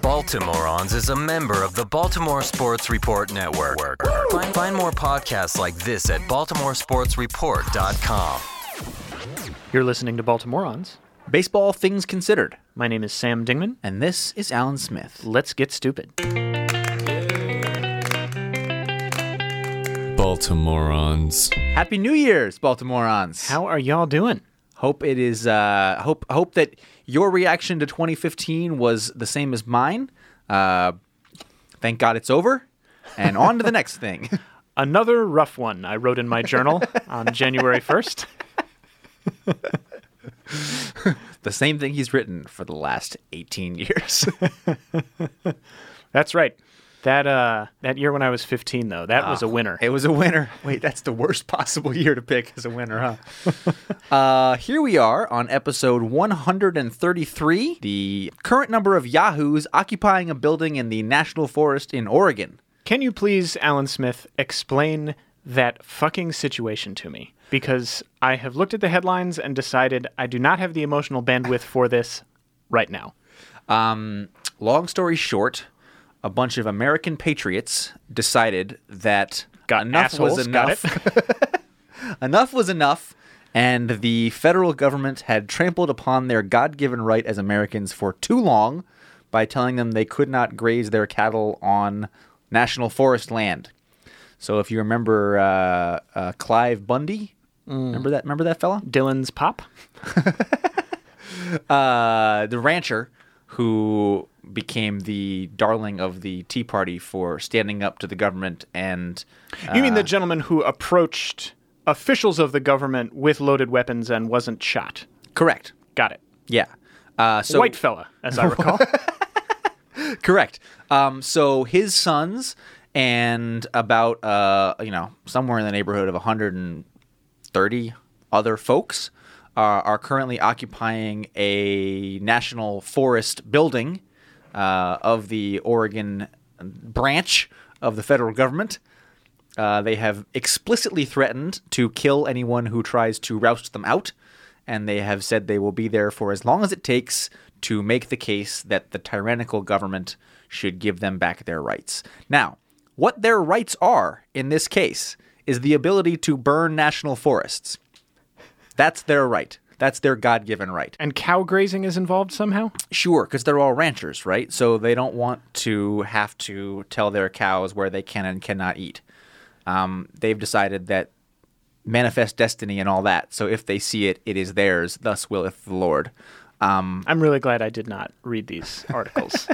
Baltimorons is a member of the Baltimore Sports Report Network. Find, find more podcasts like this at baltimoresportsreport.com. You're listening to Baltimorons. Baseball Things Considered. My name is Sam Dingman. And this is Alan Smith. Let's get stupid. Baltimorons. Happy New Year's, Baltimorons. How are y'all doing? Hope it is. Uh, hope hope that your reaction to 2015 was the same as mine. Uh, thank God it's over, and on to the next thing. Another rough one I wrote in my journal on January 1st. the same thing he's written for the last 18 years. That's right. That uh that year when I was 15 though, that was a winner. It was a winner. Wait, that's the worst possible year to pick as a winner, huh? uh, here we are on episode 133. The current number of Yahoos occupying a building in the National Forest in Oregon. Can you please, Alan Smith, explain that fucking situation to me? Because I have looked at the headlines and decided I do not have the emotional bandwidth for this right now. Um, long story short, a bunch of American patriots decided that Got enough was assholes, got enough. enough was enough, and the federal government had trampled upon their God-given right as Americans for too long by telling them they could not graze their cattle on national forest land. So, if you remember uh, uh, Cliven Bundy, remember that? Remember that fella? Dylan's pop? uh, the rancher who became the darling of the Tea Party for standing up to the government and You mean the gentleman who approached officials of the government with loaded weapons and wasn't shot? correct. Got it. Yeah. Uh, so White fella, as I recall. correct. Um, so his sons and about uh, you know somewhere in the neighborhood of 130 other folks are, are currently occupying a national forest building uh, of the Oregon branch of the federal government. Uh, they have explicitly threatened to kill anyone who tries to roust them out, and they have said they will be there for as long as it takes to make the case that the tyrannical government should give them back their rights. Now, what their rights are in this case is the ability to burn national forests. That's their right. That's their God given right. and cow grazing is involved somehow? Sure, because they're all ranchers, right? So they don't want to have to tell their cows where they can and cannot eat. Um, they've decided that manifest destiny and all that. So if they see it, it is theirs. Thus willeth the Lord. Um, I'm really glad I did not read these articles.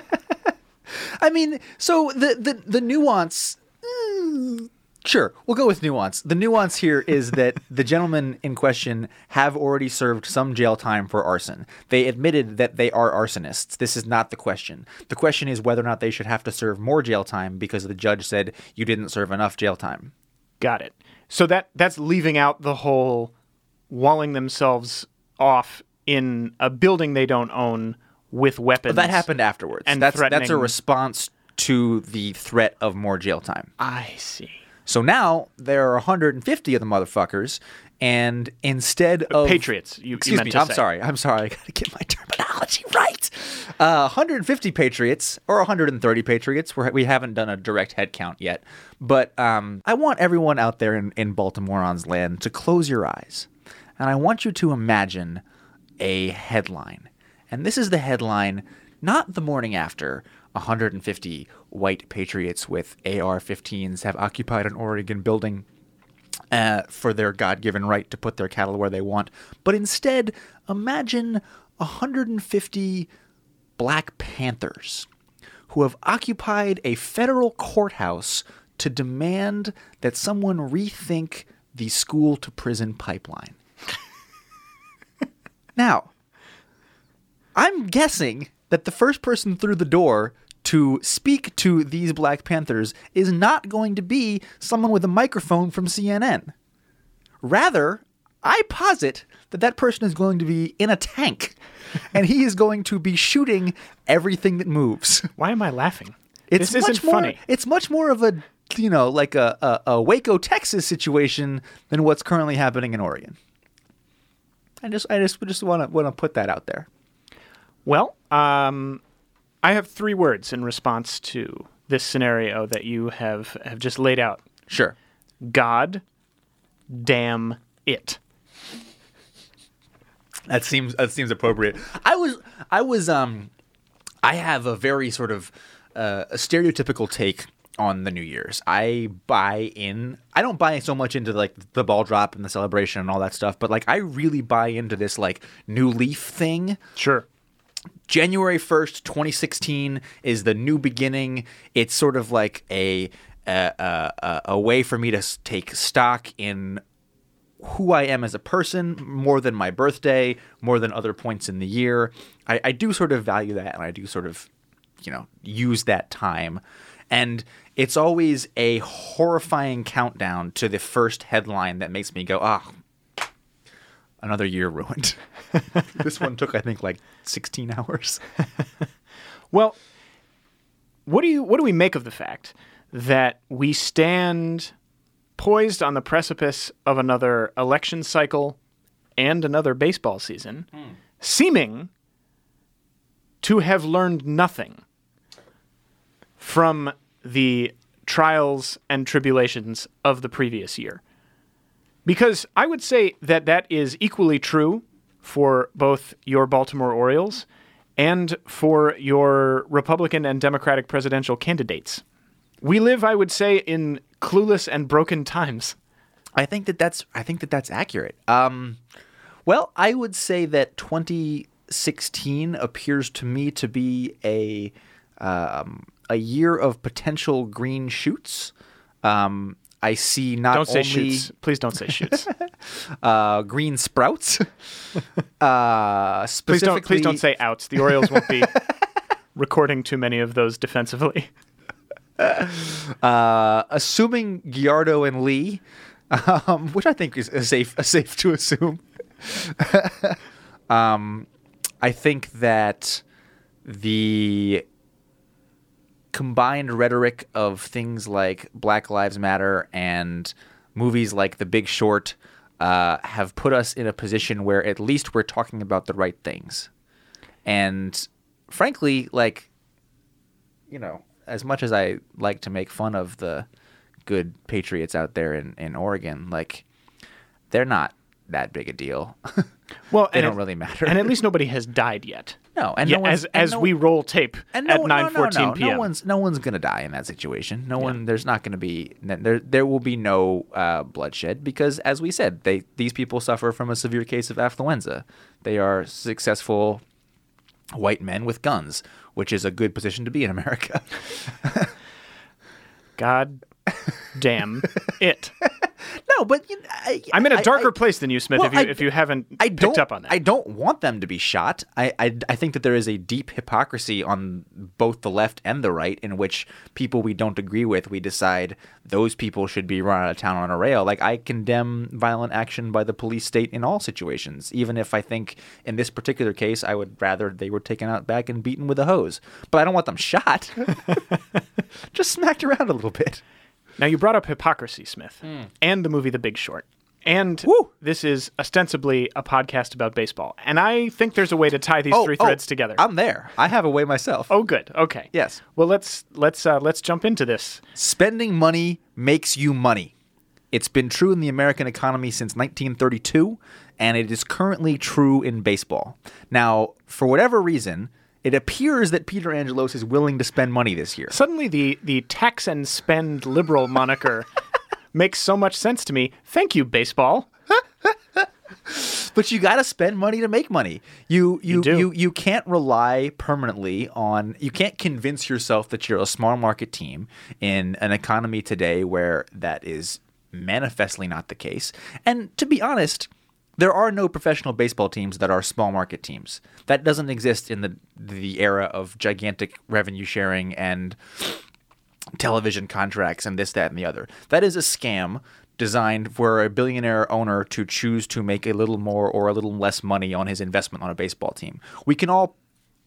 I mean, so the the the nuance. mm, Sure, we'll go with nuance. The nuance here is that the gentlemen in question have already served some jail time for arson. They admitted that they are arsonists. This is not the question. The question is whether or not they should have to serve more jail time because the judge said you didn't serve enough jail time. Got it. So that that's leaving out the whole walling themselves off in a building they don't own with weapons. But that happened afterwards. And that's that's a response to the threat of more jail time. I see. So now there are 150 of the motherfuckers, and instead of Patriots, you- you excuse meant me, I'm say. sorry, I'm sorry, I gotta get my terminology right. Uh, 150 Patriots or 130 Patriots. We're, we haven't done a direct head count yet, but um, I want everyone out there in, in Baltimorons land to close your eyes, and I want you to imagine a headline, and this is the headline, not the morning after. 150 white patriots with AR-15s have occupied an Oregon building uh, for their God given right to put their cattle where they want. But instead, imagine 150 Black Panthers who have occupied a federal courthouse to demand that someone rethink the school to prison pipeline. now, I'm guessing that the first person through the door to speak to these Black Panthers is not going to be someone with a microphone from CNN. Rather, I posit that that person is going to be in a tank and he is going to be shooting everything that moves. Why am I laughing? It's this much isn't more, funny. It's much more of a, you know, like a, a, a Waco, Texas situation than what's currently happening in Oregon. I just I just just want to want to put that out there. Well, um, I have three words in response to this scenario that you have have just laid out. Sure. God damn it. That seems that seems appropriate. I was I was um I have a very sort of uh, a stereotypical take on the New Year's. I buy in. I don't buy so much into like the ball drop and the celebration and all that stuff, but like I really buy into this like new leaf thing. Sure. January 1st, 2016 is the new beginning. It's sort of like a a, a, a way for me to take stock in who I am as a person more than my birthday, more than other points in the year. I, I do sort of value that and I do sort of, you know, use that time. And it's always a horrifying countdown to the first headline that makes me go, ah, another year ruined. this one took, I think, like 16 hours. Well, what do you what do we make of the fact that we stand poised on the precipice of another election cycle and another baseball season, hmm. seeming to have learned nothing from the trials and tribulations of the previous year? Because I would say that that is equally true for both your Baltimore Orioles and for your Republican and Democratic presidential candidates. We live, I would say, in clueless and broken times. I think that that's I think that that's accurate. Um, well, I would say that 2016 appears to me to be a um, a year of potential green shoots. Um, I see not Don't say only shoots. Please don't say shoots. uh, green sprouts. uh, please don't. Please don't say outs. The Orioles won't be recording too many of those defensively. uh, assuming Giardo and Lee, um, which I think is safe, safe to assume. um, I think that the combined rhetoric of things like Black Lives Matter and movies like The Big Short uh, have put us in a position where at least we're talking about the right things. And frankly, like, you know, as much as I like to make fun of the good patriots out there in, in Oregon, like, they're not that big a deal. Well, They don't at- really matter. and at least nobody has died yet. No, and Yeah, no as and as no- we roll tape and at no, nine no, no, fourteen p.m. No one's no one's gonna die in that situation. No one. There's not gonna be there. There will be no uh, bloodshed because, as we said, they these people suffer from a severe case of affluenza. They are successful white men with guns, which is a good position to be in America. God damn it! no, but you know, I, I'm in a darker I- place than you, Smith. Well, if you I- if you haven't I picked up on that, I don't want them to be shot. I, I, I think that there is a deep hypocrisy on both the left and the right in which people we don't agree with, we decide those people should be run out of town on a rail. Like, I condemn violent action by the police state in all situations, even if I think in this particular case, I would rather they were taken out back and beaten with a hose. But I don't want them shot. Just smacked around a little bit. Now you brought up hypocrisy, Smith, and the movie The Big Short. And. Woo. this is ostensibly a podcast about baseball. And I think there's a way to tie these three threads together. I'm there. I have a way myself. oh good. Okay. Yes. Well, let's let's uh, let's jump into this. Spending money makes you money. It's been true in the American economy since 1932, and it is currently true in baseball. Now, for whatever reason, it appears that Peter Angelos is willing to spend money this year. Suddenly the the tax and spend liberal moniker makes so much sense to me. Thank you, baseball. But you got to spend money to make money. You you do. you you can't rely permanently on you can't convince yourself that you're a small market team in an economy today where that is manifestly not the case. And to be honest, there are no professional baseball teams that are small market teams. That doesn't exist in the the era of gigantic revenue sharing and television contracts and this, that, and the other. That is a scam designed for a billionaire owner to choose to make a little more or a little less money on his investment on a baseball team. We can all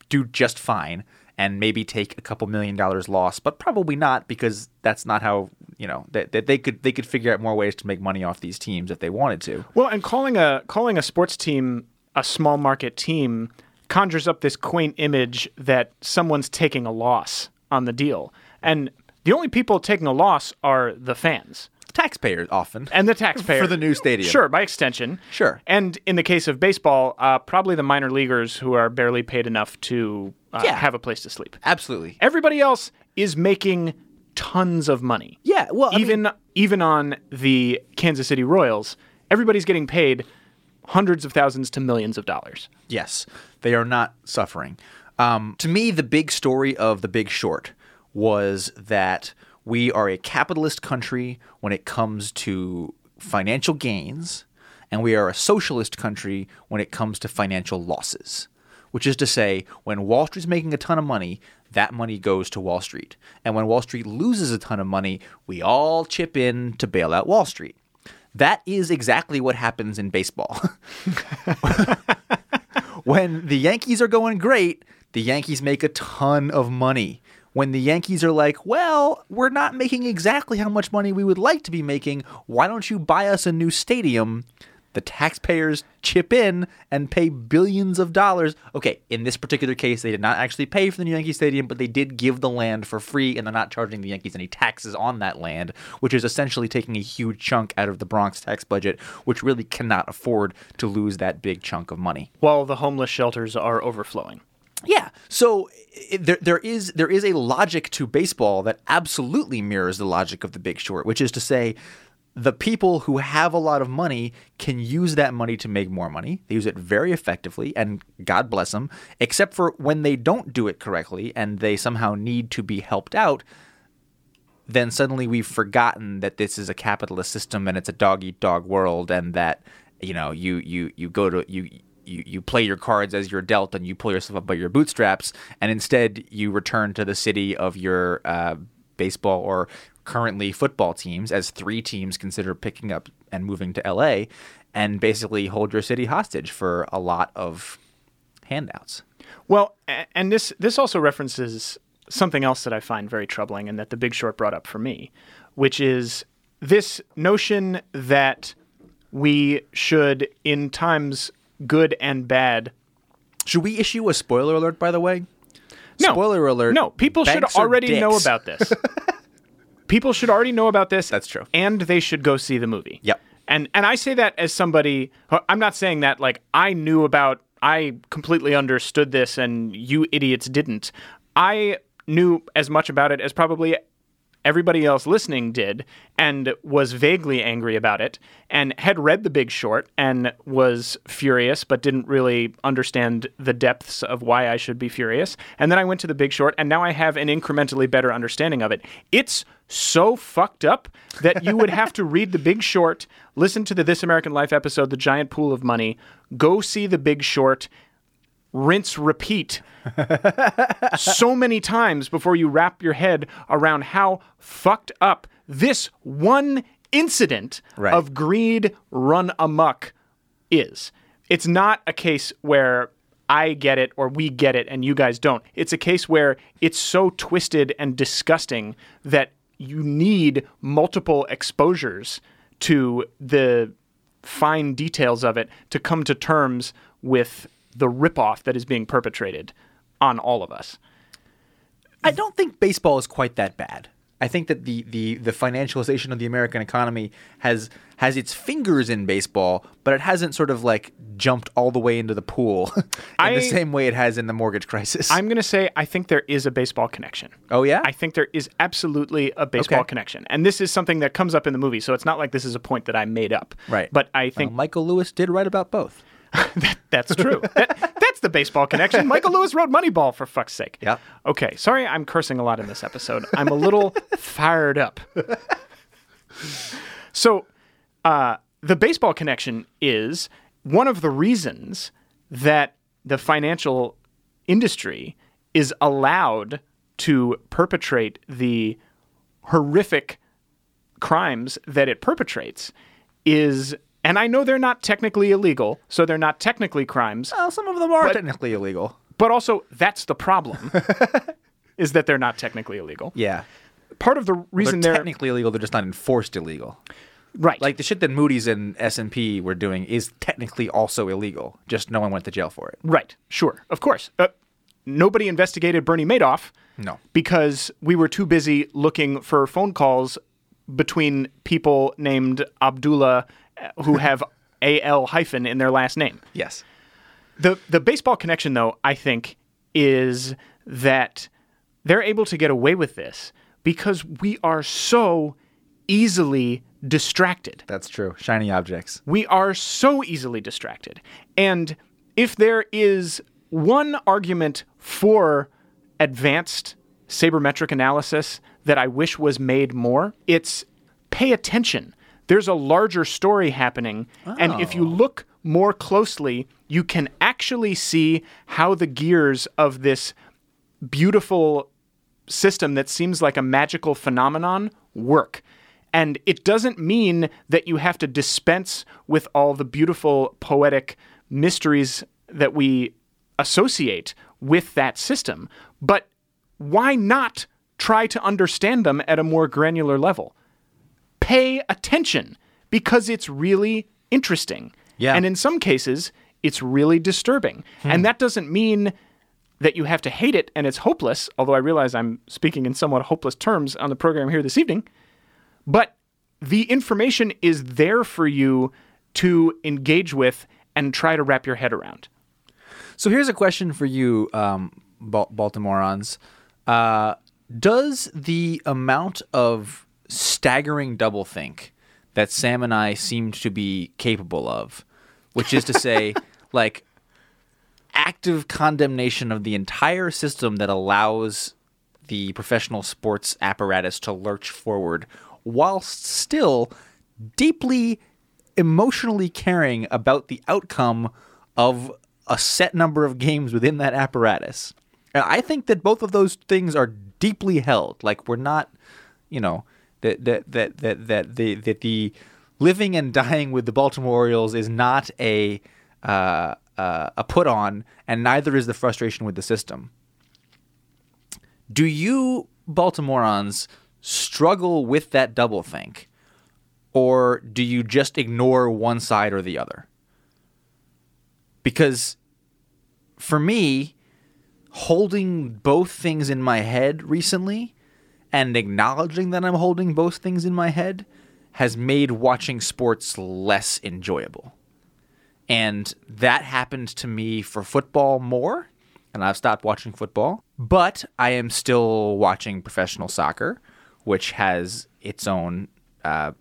do just fine and maybe take a couple million dollars loss, but probably not because that's not how you know that, that they could they could figure out more ways to make money off these teams if they wanted to. Well, and calling a calling a sports team a small market team conjures up this quaint image that someone's taking a loss on the deal. And the only people taking a loss are the fans Taxpayers often. and the taxpayer For the new stadium. Sure, by extension. Sure. And in the case of baseball, uh, probably the minor leaguers who are barely paid enough to uh, Yeah. have a place to sleep. Absolutely. Everybody else is making tons of money. Yeah, well, I even mean- even on the Kansas City Royals, everybody's getting paid hundreds of thousands to millions of dollars. Yes, they are not suffering. Um, to me, the big story of The Big Short was that we are a capitalist country when it comes to financial gains, and we are a socialist country when it comes to financial losses. Which is to say, when Wall Street's making a ton of money, that money goes to Wall Street. And when Wall Street loses a ton of money, we all chip in to bail out Wall Street. That is exactly what happens in baseball. when the Yankees are going great, the Yankees make a ton of money. When the Yankees are like, well, we're not making exactly how much money we would like to be making, why don't you buy us a new stadium? The taxpayers chip in and pay billions of dollars. Okay, in this particular case, they did not actually pay for the new Yankee Stadium, but they did give the land for free, and they're not charging the Yankees any taxes on that land, which is essentially taking a huge chunk out of the Bronx tax budget, which really cannot afford to lose that big chunk of money. While the homeless shelters are overflowing. Yeah. So i there there is there is a logic to baseball that absolutely mirrors the logic of the Big Short, which is to say the people who have a lot of money can use that money to make more money. They use it very effectively, and God bless them, except for when they don't do it correctly and they somehow need to be helped out. Then suddenly we've forgotten that this is a capitalist system and it's a dog eat dog world, and that you know you you you go to you you, you play your cards as you're dealt and you pull yourself up by your bootstraps and instead you return to the city of your uh, baseball or currently football teams as three teams consider picking up and moving to LA and basically hold your city hostage for a lot of handouts. Well, and this this also references something else that I find very troubling and that the Big Short brought up for me, which is this notion that we should in times good and bad Should we issue a spoiler alert by the way? No. Spoiler alert. No, people should already know about this. people should already know about this. That's true. And they should go see the movie. Yep. And and I say that as somebody I'm not saying that like I knew about I completely understood this and you idiots didn't. I knew as much about it as probably everybody else listening did and was vaguely angry about it and had read The Big Short and was furious but didn't really understand the depths of why I should be furious. And then I went to The Big Short and now I have an incrementally better understanding of it. It's so fucked up that you would have to read The Big Short, listen to the This American Life episode, The Giant Pool of Money, go see The Big Short, rinse, repeat so many times before you wrap your head around how fucked up this one incident Right. of greed run amok is. It's not a case where I get it or we get it and you guys don't. It's a case where it's so twisted and disgusting that you need multiple exposures to the fine details of it to come to terms with the ripoff that is being perpetrated on all of us. I don't think baseball is quite that bad. I think that the, the, the financialization of the American economy has has its fingers in baseball, but it hasn't sort of like jumped all the way into the pool in I- the same way it has in the mortgage crisis. I'm going to say I think there is a baseball connection. oh yeah, I think there is absolutely a baseball Okay. connection. And this is something that comes up in the movie, so it's not like this is a point that I made up. right. But I Well, think Michael Lewis did write about both. that's true. that, that's the baseball connection. Michael Lewis wrote Moneyball for fuck's sake. Yeah. Okay, sorry I'm cursing a lot in this episode. I'm a little fired up. So, uh, the baseball connection is one of the reasons that the financial industry is allowed to perpetrate the horrific crimes that it perpetrates is and I know they're not technically illegal, so they're not technically crimes, Well, some of them are technically illegal. but also that's the problem is that they're not technically illegal. Yeah. Part of the They're reason they're technically illegal. They're just not enforced illegal. Right. Like the shit that Moody's and S and P were doing is technically also illegal. Just no one went to jail for it. Right. Sure. Of course. Uh, nobody investigated Bernie Madoff. No. Because we were too busy looking for phone calls between people named Abdullah who have AL hyphen in their last name. Yes. The the baseball connection though, I think, is that they're able to get away with this because we are so easily distracted. That's true. Shiny objects. We are so easily distracted. And if there is one argument for advanced sabermetric analysis that I wish was made more, it's pay attention. There's a larger story happening. And if you oh. look more closely, you can actually see how the gears of this beautiful system that seems like a magical phenomenon work. And it doesn't mean that you have to dispense with all the beautiful poetic mysteries that we associate with that system. But why not try to understand them at a more granular level? Pay attention because it's really interesting. Yeah. And in some cases, it's really disturbing. And that doesn't mean that you have to hate it and it's hopeless, although I realize I'm speaking in somewhat hopeless terms on the program here this evening. But the information is there for you to engage with and try to wrap your head around. So here's a question for you, um, Bal- Baltimorons. Uh, does the amount of staggering doublethink that Sam and I seemed to be capable of, which is to say, like active condemnation of the entire system that allows the professional sports apparatus to lurch forward whilst still deeply emotionally caring about the outcome of a set number of games within that apparatus. And I think that both of those things are deeply held. Like we're not, you know, that that that that that the that the living and dying with the Baltimore Orioles is not a uh, uh, a put on, and neither is the frustration with the system. Do you Baltimorons struggle with that double think, or do you just ignore one side or the other? Because for me, holding both things in my head recently and acknowledging that I'm holding both things in my head has made watching sports less enjoyable. And that happened to me for football more, and I've stopped watching football. But I am still watching professional soccer, which has its own, uh,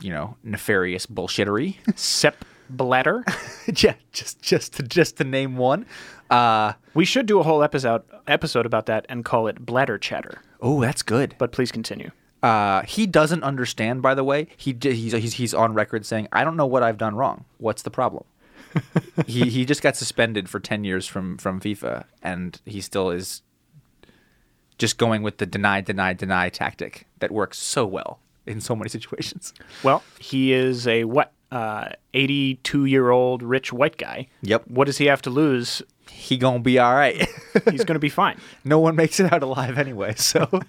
you know, nefarious bullshittery. Sepp Blatter. yeah, just just to just to name one. Uh, we should do a whole episode episode about that and call it bladder chatter. oh, that's good. But please continue. Uh, he doesn't understand. By the way, he he's, he's he's on record saying, "I don't know what I've done wrong. What's the problem?" he he just got suspended for ten years from from FIFA, and he still is just going with the deny, deny, deny tactic that works so well in so many situations. Well, he is a what? Uh, 82 year old rich white guy. Yep. What does he have to lose? He gonna be all right. He's going to be fine. no one makes it out alive anyway, so.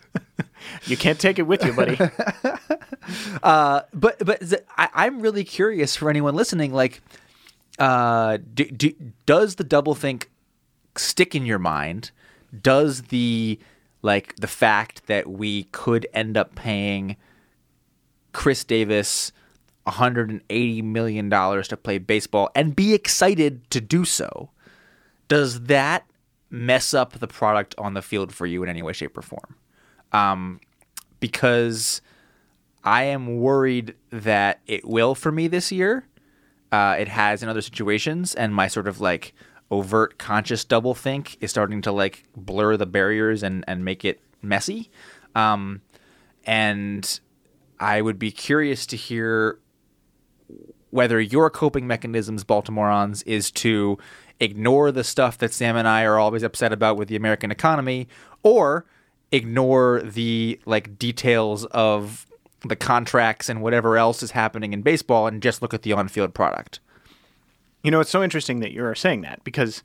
You can't take it with you, buddy. but but th- I, I'm really curious for anyone listening. Like, uh, do, do, does the double think stick in your mind? Does the like the fact that we could end up paying Chris Davis 180 million dollars to play baseball and be excited to do so? Does that mess up the product on the field for you in any way, shape, or form? Um, because I am worried that it will for me this year. Uh, it has in other situations, and my sort of like overt conscious double think is starting to like blur the barriers and and make it messy. Um, and I would be curious to hear whether your coping mechanisms, Baltimorons, is to ignore the stuff that Sam and I are always upset about with the American economy, or ignore the like details of the contracts and whatever else is happening in baseball and just look at the on-field product. You know, it's so interesting that you're saying that because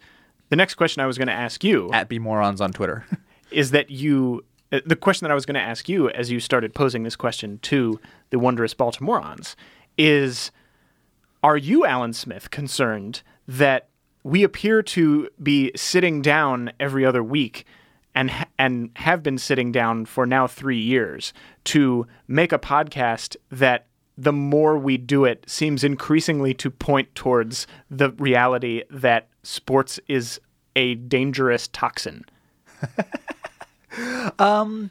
the next question I was going to ask you At B Morons on Twitter. is that you. uh, The question that I was going to ask you as you started posing this question to the wondrous Baltimorons is are you, Alan Smith, concerned that we appear to be sitting down every other week and and have been sitting down for now 3 years to make a podcast that the more we do it seems increasingly to point towards the reality that sports is a dangerous toxin. Um,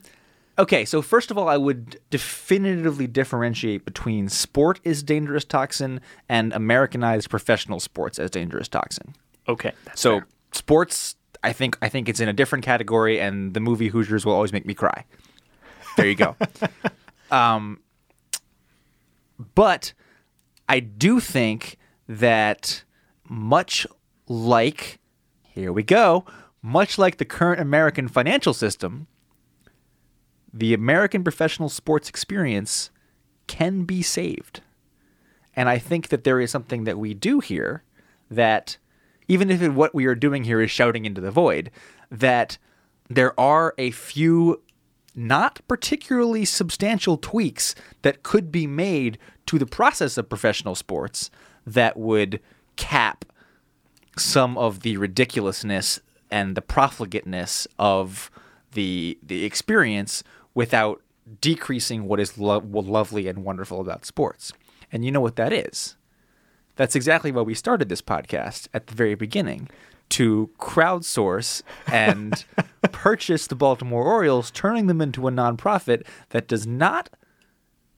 Okay, so first of all, I would definitively differentiate between sport is dangerous toxin and Americanized professional sports as dangerous toxin. Okay. That's So fair. sports, I think, I think it's in a different category, and the movie Hoosiers will always make me cry. There you go. um, but I do think that much like here we go, much like the current American financial system, the American professional sports experience can be saved. And I think that there is something that we do here that, even if what we are doing here is shouting into the void, that there are a few not particularly substantial tweaks that could be made to the process of professional sports that would cap some of the ridiculousness and the profligateness of the the experience without decreasing what is lo- lovely and wonderful about sports. And you know what that is? That's exactly why we started this podcast at the very beginning to crowdsource and purchase the Baltimore Orioles, turning them into a nonprofit that does not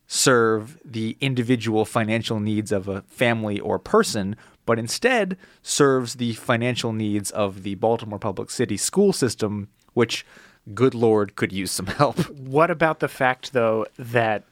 serve the individual financial needs of a family or person, but instead serves the financial needs of the Baltimore Public City school system, which, good Lord, could use some help. What about the fact, though, that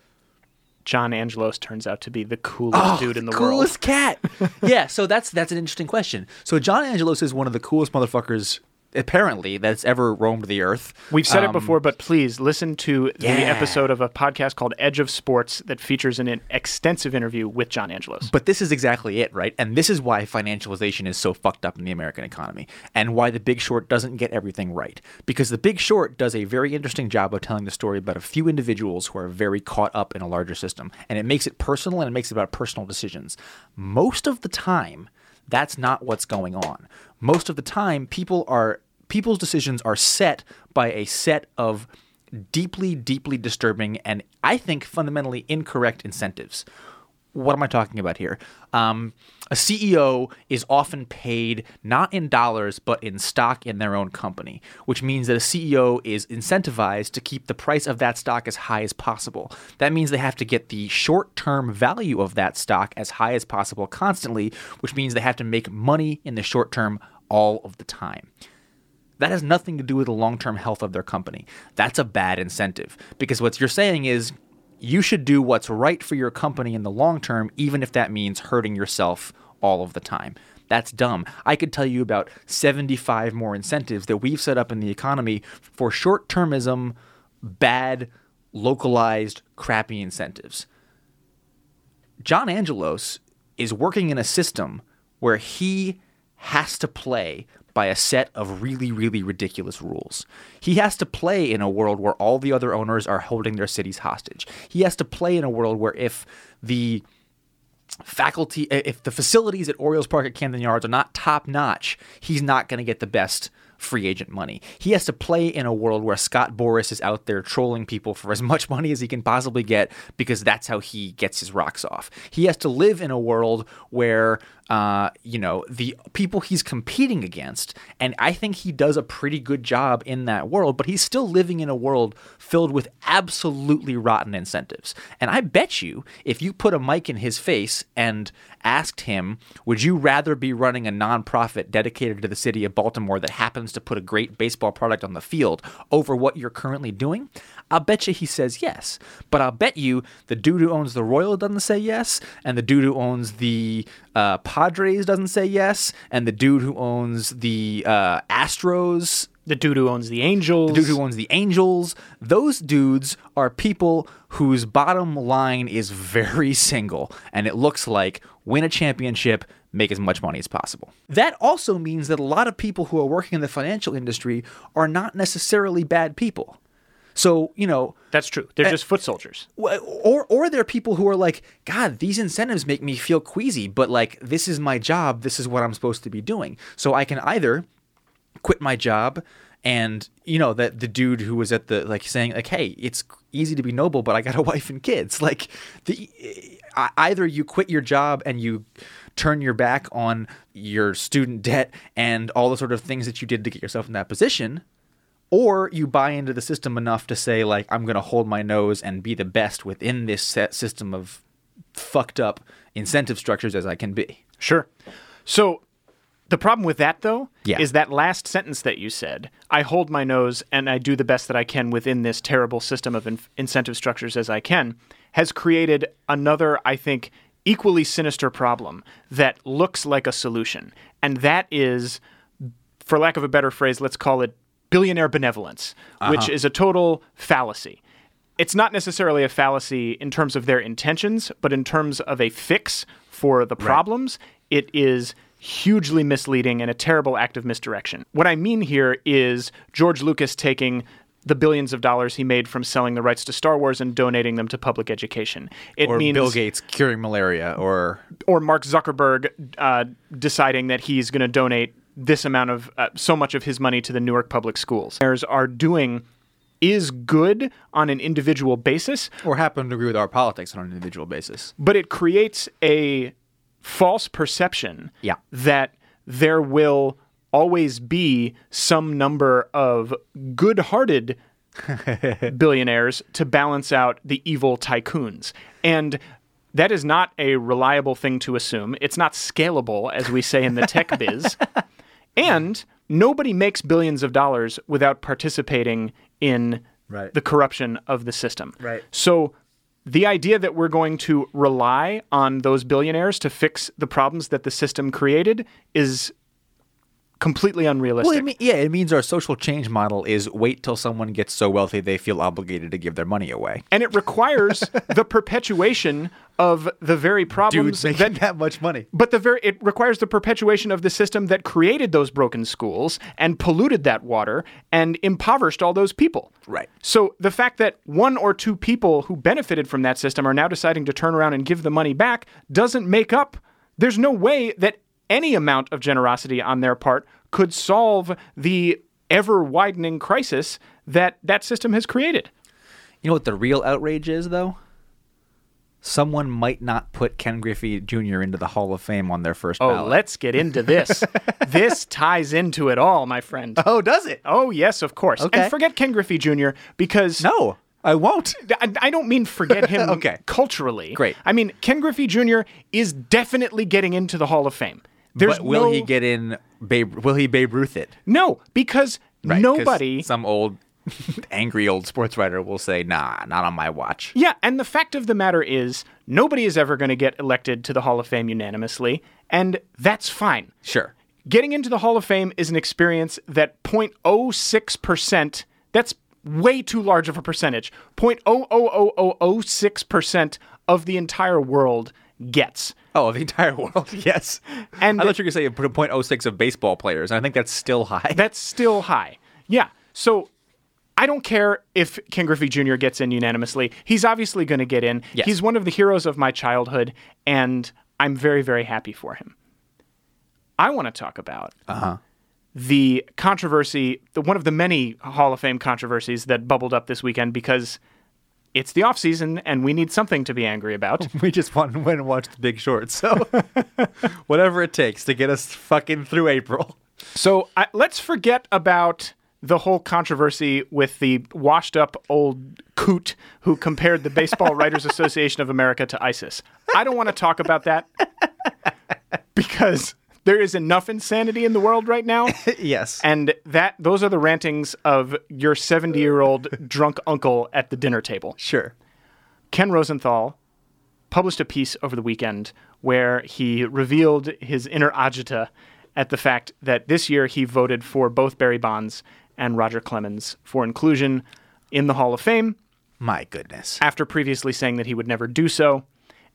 John Angelos turns out to be the coolest oh, dude in the world? Oh, coolest cat. yeah, so that's that's an interesting question. So John Angelos is one of the coolest motherfuckers apparently that's ever roamed the earth. We've said Um, it before, but please listen to the Yeah. episode of a podcast called Edge of Sports that features an extensive interview with John Angelos. But this is exactly it, right? And this is why financialization is so fucked up in the American economy and why The Big Short doesn't get everything right. Because The Big Short does a very interesting job of telling the story about a few individuals who are very caught up in a larger system. And it makes it personal and it makes it about personal decisions. Most of the time, that's not what's going on. Most of the time, people are people's decisions are set by a set of deeply, deeply disturbing and I think fundamentally incorrect incentives. What am I talking about here? Um, a CEO is often paid not in dollars, but in stock in their own company, which means that a CEO is incentivized to keep the price of that stock as high as possible. That means they have to get the short term value of that stock as high as possible constantly, which means they have to make money in the short term all of the time. That has nothing to do with the long term health of their company. That's a bad incentive because what you're saying is you should do what's right for your company in the long term, even if that means hurting yourself all of the time. That's dumb. I could tell you about 75 more incentives that we've set up in the economy for short termism, bad, localized, crappy incentives. John Angelos is working in a system where he has to play by a set of really, really ridiculous rules. He has to play in a world where all the other owners are holding their cities hostage. He has to play in a world where if the faculty, if the facilities at Orioles Park at Camden Yards are not top notch, he's not going to get the best free agent money. He has to play in a world where Scott Boras is out there trolling people for as much money as he can possibly get because that's how he gets his rocks off. He has to live in a world where uh, you know, the people he's competing against. And I think he does a pretty good job in that world, but he's still living in a world filled with absolutely rotten incentives. And I bet you, if you put a mic in his face and asked him, would you rather be running a nonprofit dedicated to the city of Baltimore that happens to put a great baseball product on the field over what you're currently doing? I'll bet you he says yes. But I'll bet you the dude who owns the Royal doesn't say yes, and the dude who owns the uh, Padres doesn't say yes, and the dude who owns the uh, Astros The dude who owns the Angels. dude who owns the Angels. Those dudes are people whose bottom line is very single, and it looks like win a championship, make as much money as possible. That also means that a lot of people who are working in the financial industry are not necessarily bad people. So, you know, That's true. They're eh, just foot soldiers. Or or there are people who are like, God, these incentives make me feel queasy, but like this is my job, this is what I'm supposed to be doing. So I can either quit my job and you know that the dude who was at the like saying like, hey, it's easy to be noble, but I got a wife and kids. Like the either you quit your job and you turn your back on your student debt and all the sort of things that you did to get yourself in that position or you buy into the system enough to say like i'm going to hold my nose and be the best within this set system of fucked up incentive structures as i can be Sure. So the problem with that, though, Yeah. is that last sentence that you said I hold my nose and I do the best that I can within this terrible system of in- incentive structures as I can has created another, I think, equally sinister problem that looks like a solution. And that is, for lack of a better phrase, let's call it billionaire benevolence, which is a total fallacy. It's not necessarily a fallacy in terms of their intentions, but in terms of a fix for the problems, it is hugely misleading and a terrible act of misdirection. What I mean here is George Lucas taking the billions of dollars he made from selling the rights to Star Wars and donating them to public education. It or means bill gates curing malaria or or Mark Zuckerberg uh, deciding that he's going to donate this amount of uh, so much of his money to the Newark public schools. Mayors Are doing is good on an individual basis, or happen to agree with our politics on an individual basis but it creates a false perception Yeah. that there will always be some number of good-hearted billionaires to balance out the evil tycoons. And that is not a reliable thing to assume. It's not scalable, as we say in the tech biz. And nobody makes billions of dollars without participating in Right. the corruption of the system. Right. So the idea that we're going to rely on those billionaires to fix the problems that the system created is completely unrealistic. well, it mean, yeah, it means our social change model is wait till someone gets so wealthy they feel obligated to give their money away. and it requires the perpetuation of the very problems Dudes making that that much money. But the very it requires the perpetuation of the system that created those broken schools and polluted that water and impoverished all those people. Right. So the fact that one or two people who benefited from that system are now deciding to turn around and give the money back doesn't make up. There's no way that any amount of generosity on their part could solve the ever widening crisis that that system has created. You know what the real outrage is, though? Someone might not put Ken Griffey Jr. into the Hall of Fame on their first Oh, ballot. let's get into this. this ties into it all, my friend. Oh, does it? Oh, yes, of course. Okay. And forget Ken Griffey Jr. because No, I won't. I, I don't mean forget him Okay. culturally. Great. I mean Ken Griffey Jr. is definitely getting into the Hall of Fame. There's but will no, he get in? Babe, will he Babe Ruth it? no because Right, nobody. Some old, angry old sports writer will say, "Nah, not on my watch." Yeah, and the fact of the matter is nobody is ever going to get elected to the Hall of Fame unanimously, and that's fine. Sure. Getting into the Hall of Fame is an experience that 0.06%, that's way too large of a percentage, 0.00006% of the entire world gets. Oh, the entire world. yes. And- I thought you were going to say put a .06 of baseball players. I think that's still high. That's still high. Yeah. So I don't care if Ken Griffey Jr. gets in unanimously. He's obviously going to get in. Yes. He's one of the heroes of my childhood, and I'm very, very happy for him. I want to talk about uh-huh. the controversy, the, one of the many Hall of Fame controversies that bubbled up this weekend because it's the off season and we need something to be angry about. we just want to win and watch The Big Short. So whatever it takes to get us fucking through April. So I, let's forget about the whole controversy with the washed up old coot who compared the Baseball Writers Association of America to ISIS. I don't want to talk about that because there is enough insanity in the world right now. yes. And that those are the rantings of your 70 year old drunk uncle at the dinner table. sure. Ken Rosenthal published a piece over the weekend where he revealed his inner agita at the fact that this year he voted for both Barry Bonds and Roger Clemens for inclusion in the Hall of Fame My goodness. after previously saying that he would never do so.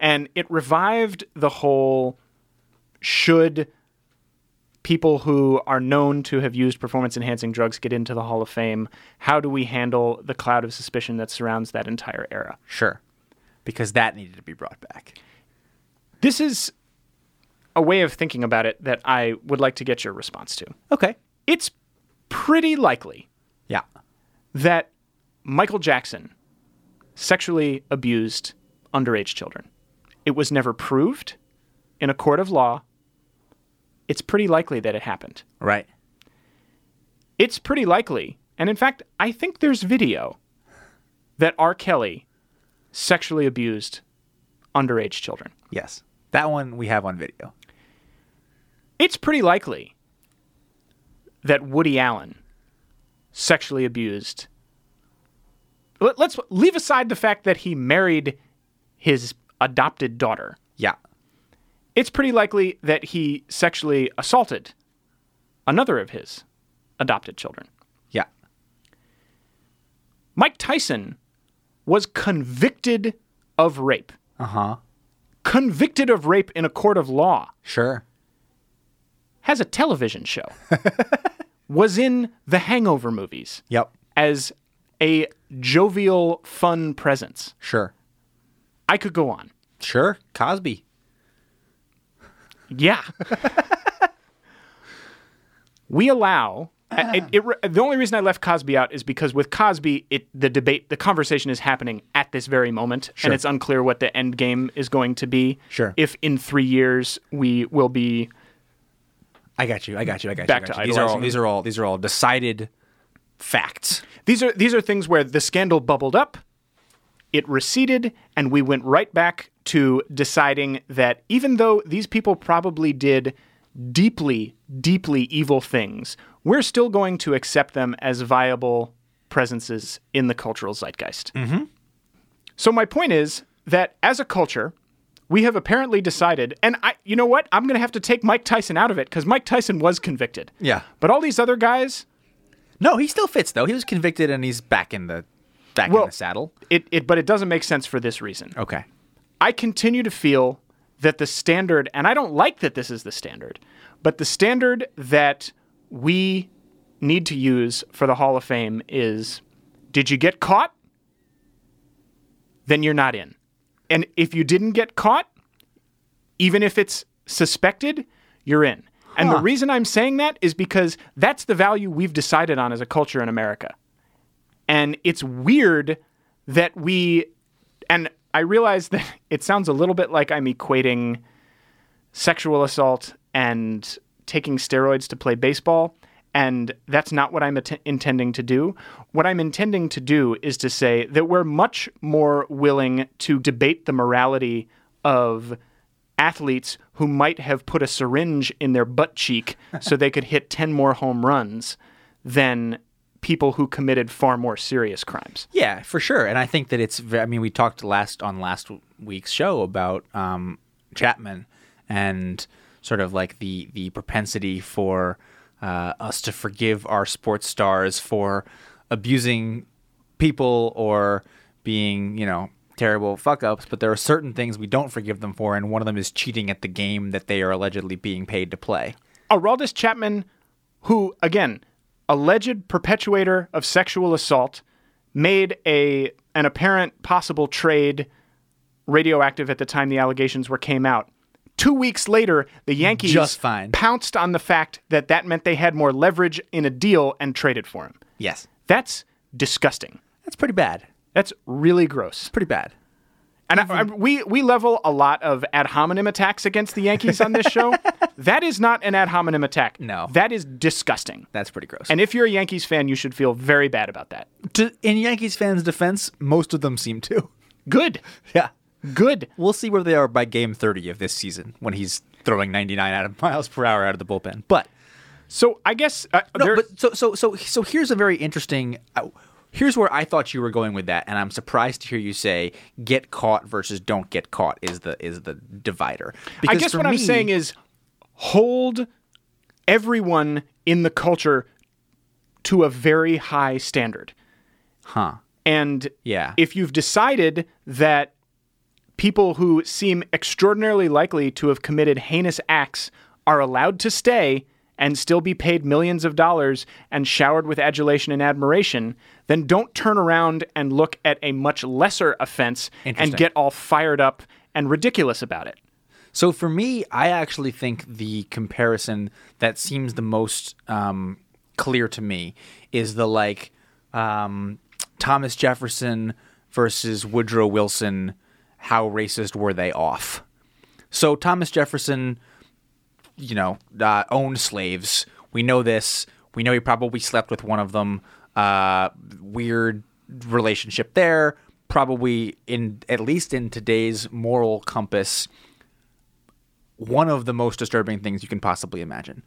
And it revived the whole should people who are known to have used performance enhancing drugs get into the Hall of Fame, how do we handle the cloud of suspicion that surrounds that entire era? Sure. Because that needed to be brought back. This is a way of thinking about it that I would like to get your response to. Okay. It's pretty likely Yeah. that Michael Jackson sexually abused underage children. It was never proved in a court of law. It's pretty likely that it happened. Right. It's pretty likely, and in fact, I think there's video that R. Kelly sexually abused underage children. Yes. That one we have on video. It's pretty likely that Woody Allen sexually abused. Let- Let's leave aside the fact that he married his adopted daughter. Yeah. It's pretty likely that he sexually assaulted another of his adopted children. Yeah. Mike Tyson was convicted of rape. Uh huh. Convicted of rape in a court of law. Sure. Has a television show. was in the Hangover movies Yep. as a jovial, fun presence. Sure. I could go on. Sure. Cosby. Yeah. we allow. Uh-huh. It, it, the only reason I left Cosby out is because with Cosby, it the debate, the conversation is happening at this very moment, and it's unclear what the end game is going to be. Sure. If in three years we will be I got you. I got you. I got Back you. I got to. These are all these are all these are all decided facts. these are these are things where the scandal bubbled up, it receded, and we went right back to deciding that even though these people probably did deeply, deeply evil things, we're still going to accept them as viable presences in the cultural zeitgeist. Mm-hmm. So my point is that as a culture, we have apparently decided, and I, you know what, I'm going to have to take Mike Tyson out of it because Mike Tyson was convicted. Yeah. But all these other guys, No, he still fits though. He was convicted and he's back in the back Well- in the saddle. it, it, but it doesn't make sense for this reason. Okay. I continue to feel that the standard, and I don't like that this is the standard, but the standard that we need to use for the Hall of Fame is did you get caught? Then you're not in. And if you didn't get caught, even if it's suspected, you're in. And the reason I'm saying that is because that's the value we've decided on as a culture in America. And it's weird that we, and I realize that it sounds a little bit like I'm equating sexual assault and taking steroids to play baseball. And that's not what I'm att- intending to do. What I'm intending to do is to say that we're much more willing to debate the morality of athletes who might have put a syringe in their butt cheek so they could hit 10 more home runs than people who committed far more serious crimes. Yeah, for sure. And I think that it's. I mean, we talked last on last week's show about um, Chapman and sort of like the the propensity for uh, us to forgive our sports stars for abusing people or being, you know, terrible fuck ups. But there are certain things we don't forgive them for, and one of them is cheating at the game that they are allegedly being paid to play. Aroldis Chapman, who, again, alleged perpetuator of sexual assault, made a an apparent possible trade radioactive at the time the allegations were came out. Two weeks later, the Yankees Just fine. pounced on the fact that that meant they had more leverage in a deal and traded for him. Yes, That's disgusting. that's pretty bad. That's really gross. Pretty bad. And I, I, we we level a lot of ad hominem attacks against the Yankees on this show. that is not an ad hominem attack. No. that is disgusting. That's pretty gross. And if you're a Yankees fan, you should feel very bad about that. to, in Yankees fans' defense, most of them seem to. Good, Yeah. good. We'll see where they are by game 30 of this season when he's throwing 99 out of miles per hour out of the bullpen. But So I guess uh, no, but so so so so here's a very interesting uh, here's where I thought you were going with that and I'm surprised to hear you say get caught versus don't get caught is the is the divider. I guess what I'm saying is hold everyone in the culture to a very high standard. huh. And Yeah. if you've decided that people who seem extraordinarily likely to have committed heinous acts are allowed to stay and still be paid millions of dollars and showered with adulation and admiration, then don't turn around and look at a much lesser offense and get all fired up and ridiculous about it. So for me, I actually think the comparison that seems the most um, clear to me is the like um, Thomas Jefferson versus Woodrow Wilson. How racist were they off? So Thomas Jefferson, you know, uh, owned slaves. We know this. We know he probably slept with one of them. Uh, weird relationship there. Probably in at least in today's moral compass, one of the most disturbing things you can possibly imagine.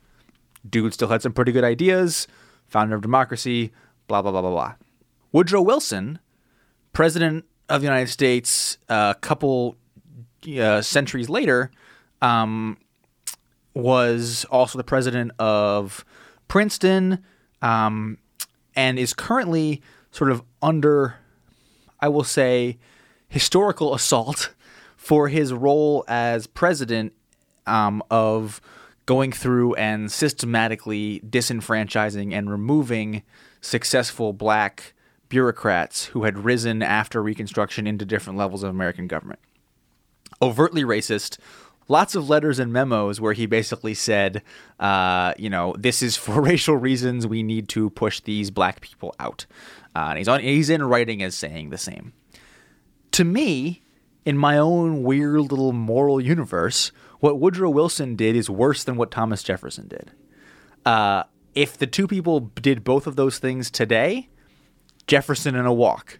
Dude still had some pretty good ideas, founder of democracy, blah, blah, blah, blah, blah. Woodrow Wilson, president of the United States, a couple uh, centuries later, um, was also the president of Princeton um, and is currently sort of under, I will say, historical assault for his role as president um, of going through and systematically disenfranchising and removing successful black bureaucrats who had risen after Reconstruction into different levels of American government. Overtly racist, lots of letters and memos where he basically said, uh, you know, this is for racial reasons. We need to push these black people out. Uh, and he's on. He's in writing as saying the same. To me, in my own weird little moral universe, what Woodrow Wilson did is worse than what Thomas Jefferson did. Uh, if the two people did both of those things today, Jefferson in a walk.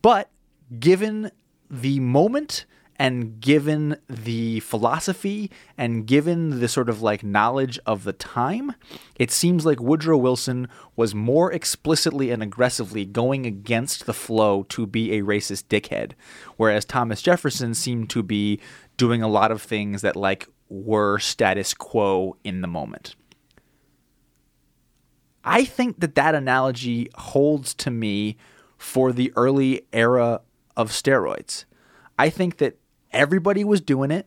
But given the moment and given the philosophy and given the sort of like knowledge of the time, it seems like Woodrow Wilson was more explicitly and aggressively going against the flow to be a racist dickhead, whereas Thomas Jefferson seemed to be doing a lot of things that like were status quo in the moment. I think that that analogy holds to me for the early era of steroids. I think that everybody was doing it.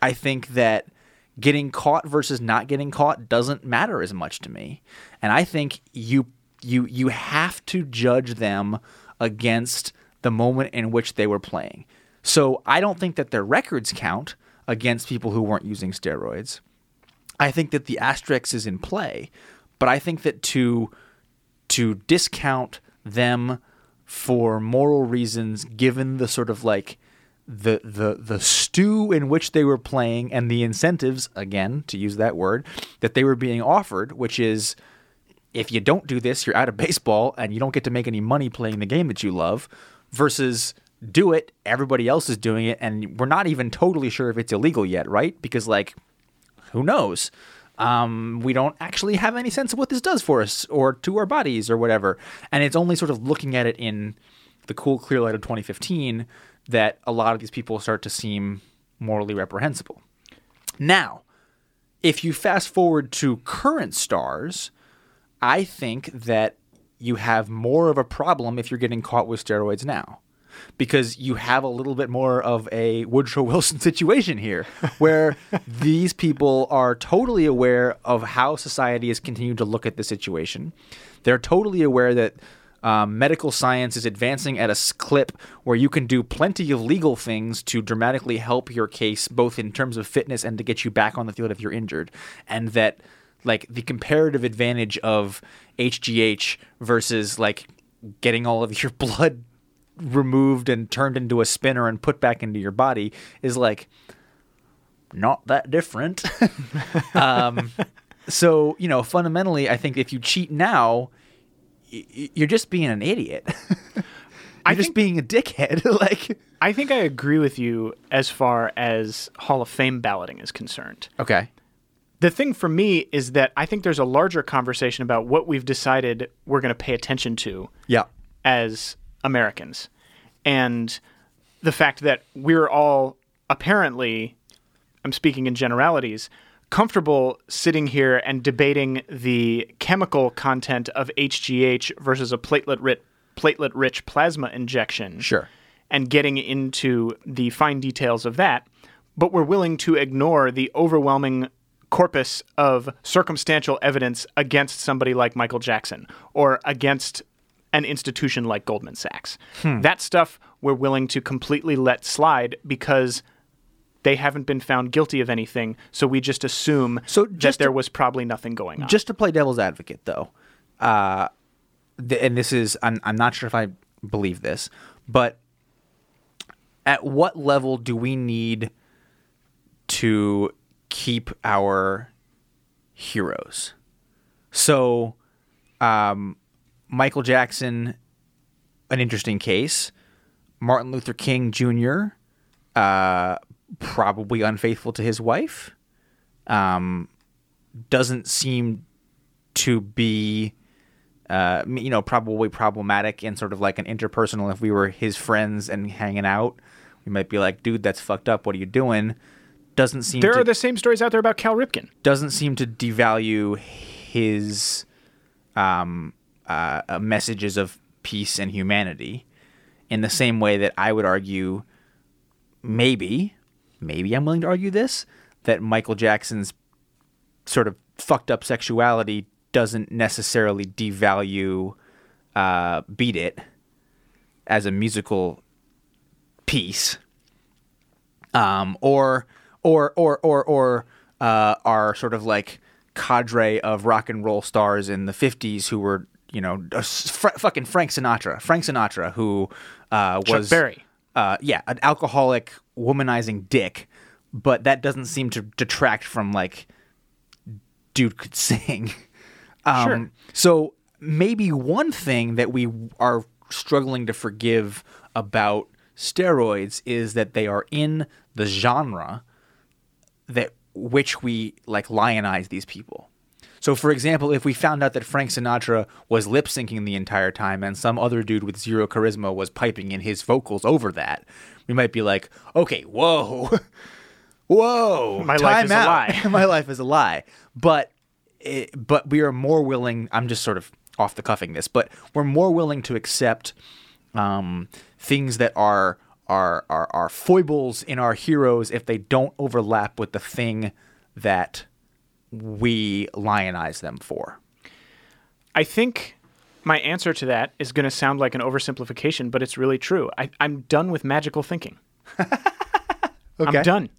I think that getting caught versus not getting caught doesn't matter as much to me. And I think you you you have to judge them against the moment in which they were playing. So I don't think that their records count against people who weren't using steroids. I think that the asterisk is in play, but I think that to to discount them for moral reasons, given the sort of like the the the stew in which they were playing and the incentives, again to use that word, that they were being offered, which is if you don't do this, you're out of baseball and you don't get to make any money playing the game that you love, versus do it, everybody else is doing it, and we're not even totally sure if it's illegal yet, right? Because like who knows? Um, we don't actually have any sense of what this does for us or to our bodies or whatever. And it's only sort of looking at it in the cool, clear light of 2015 that a lot of these people start to seem morally reprehensible. Now, if you fast forward to current stars, I think that you have more of a problem if you're getting caught with steroids now because you have a little bit more of a Woodrow Wilson situation here, where these people are totally aware of how society has continued to look at the situation. They're totally aware that um, medical science is advancing at a clip where you can do plenty of legal things to dramatically help your case, both in terms of fitness and to get you back on the field if you're injured, and that like the comparative advantage of HGH versus like getting all of your blood removed and turned into a spinner and put back into your body is like not that different. um, so you know, fundamentally, I think if you cheat now, you're just being an idiot. you're I just think- being a dickhead. like, I think I agree with you as far as Hall of Fame balloting is concerned. okay, The thing for me is that I think there's a larger conversation about what we've decided we're going to pay attention to yeah, as Americans. And the fact that we're all apparently, I'm speaking in generalities, comfortable sitting here and debating the chemical content of HGH versus a platelet rich platelet rich plasma injection. Sure. And getting into the fine details of that, but we're willing to ignore the overwhelming corpus of circumstantial evidence against somebody like Michael Jackson or against an institution like Goldman Sachs. Hmm. That stuff we're willing to completely let slide because they haven't been found guilty of anything, so we just assume So that just there to- was probably nothing going on. Just to play devil's advocate, though, uh, th- and this is I'm, I'm not sure if I believe this, but at what level do we need to keep our heroes? So, um, Michael Jackson, an interesting case. Martin Luther King Jr., uh, probably unfaithful to his wife. Um, doesn't seem to be uh, you know probably problematic in sort of like an interpersonal if we were his friends and hanging out we might be like dude that's fucked up what are you doing doesn't seem there to, are the same stories out there about Cal Ripken. doesn't seem to devalue his um, uh, uh, messages of peace and humanity in the same way that I would argue maybe maybe I'm willing to argue this that Michael Jackson's sort of fucked up sexuality doesn't necessarily devalue uh, Beat It as a musical piece, um, or or or or or uh, our sort of like cadre of rock and roll stars in the '50s who were you know fr- fucking Frank Sinatra, Frank Sinatra, who uh, Chuck was Berry. Uh, yeah, an alcoholic, womanizing dick, but that doesn't seem to detract from like dude could sing. Um, Sure. So maybe one thing that we are struggling to forgive about steroids is that they are in the genre that which we like lionize these people. So, for example, if we found out that Frank Sinatra was lip syncing the entire time and some other dude with zero charisma was piping in his vocals over that, we might be like, okay, whoa, whoa, My life is a lie. My life is a lie. But, it, but we are more willing. I'm just sort of off the cuffing this, but we're more willing to accept um, things that are are are are foibles in our heroes if they don't overlap with the thing that we lionize them for. I think my answer to that is going to sound like an oversimplification, but it's really true. I, I'm done with magical thinking. okay. I'm done.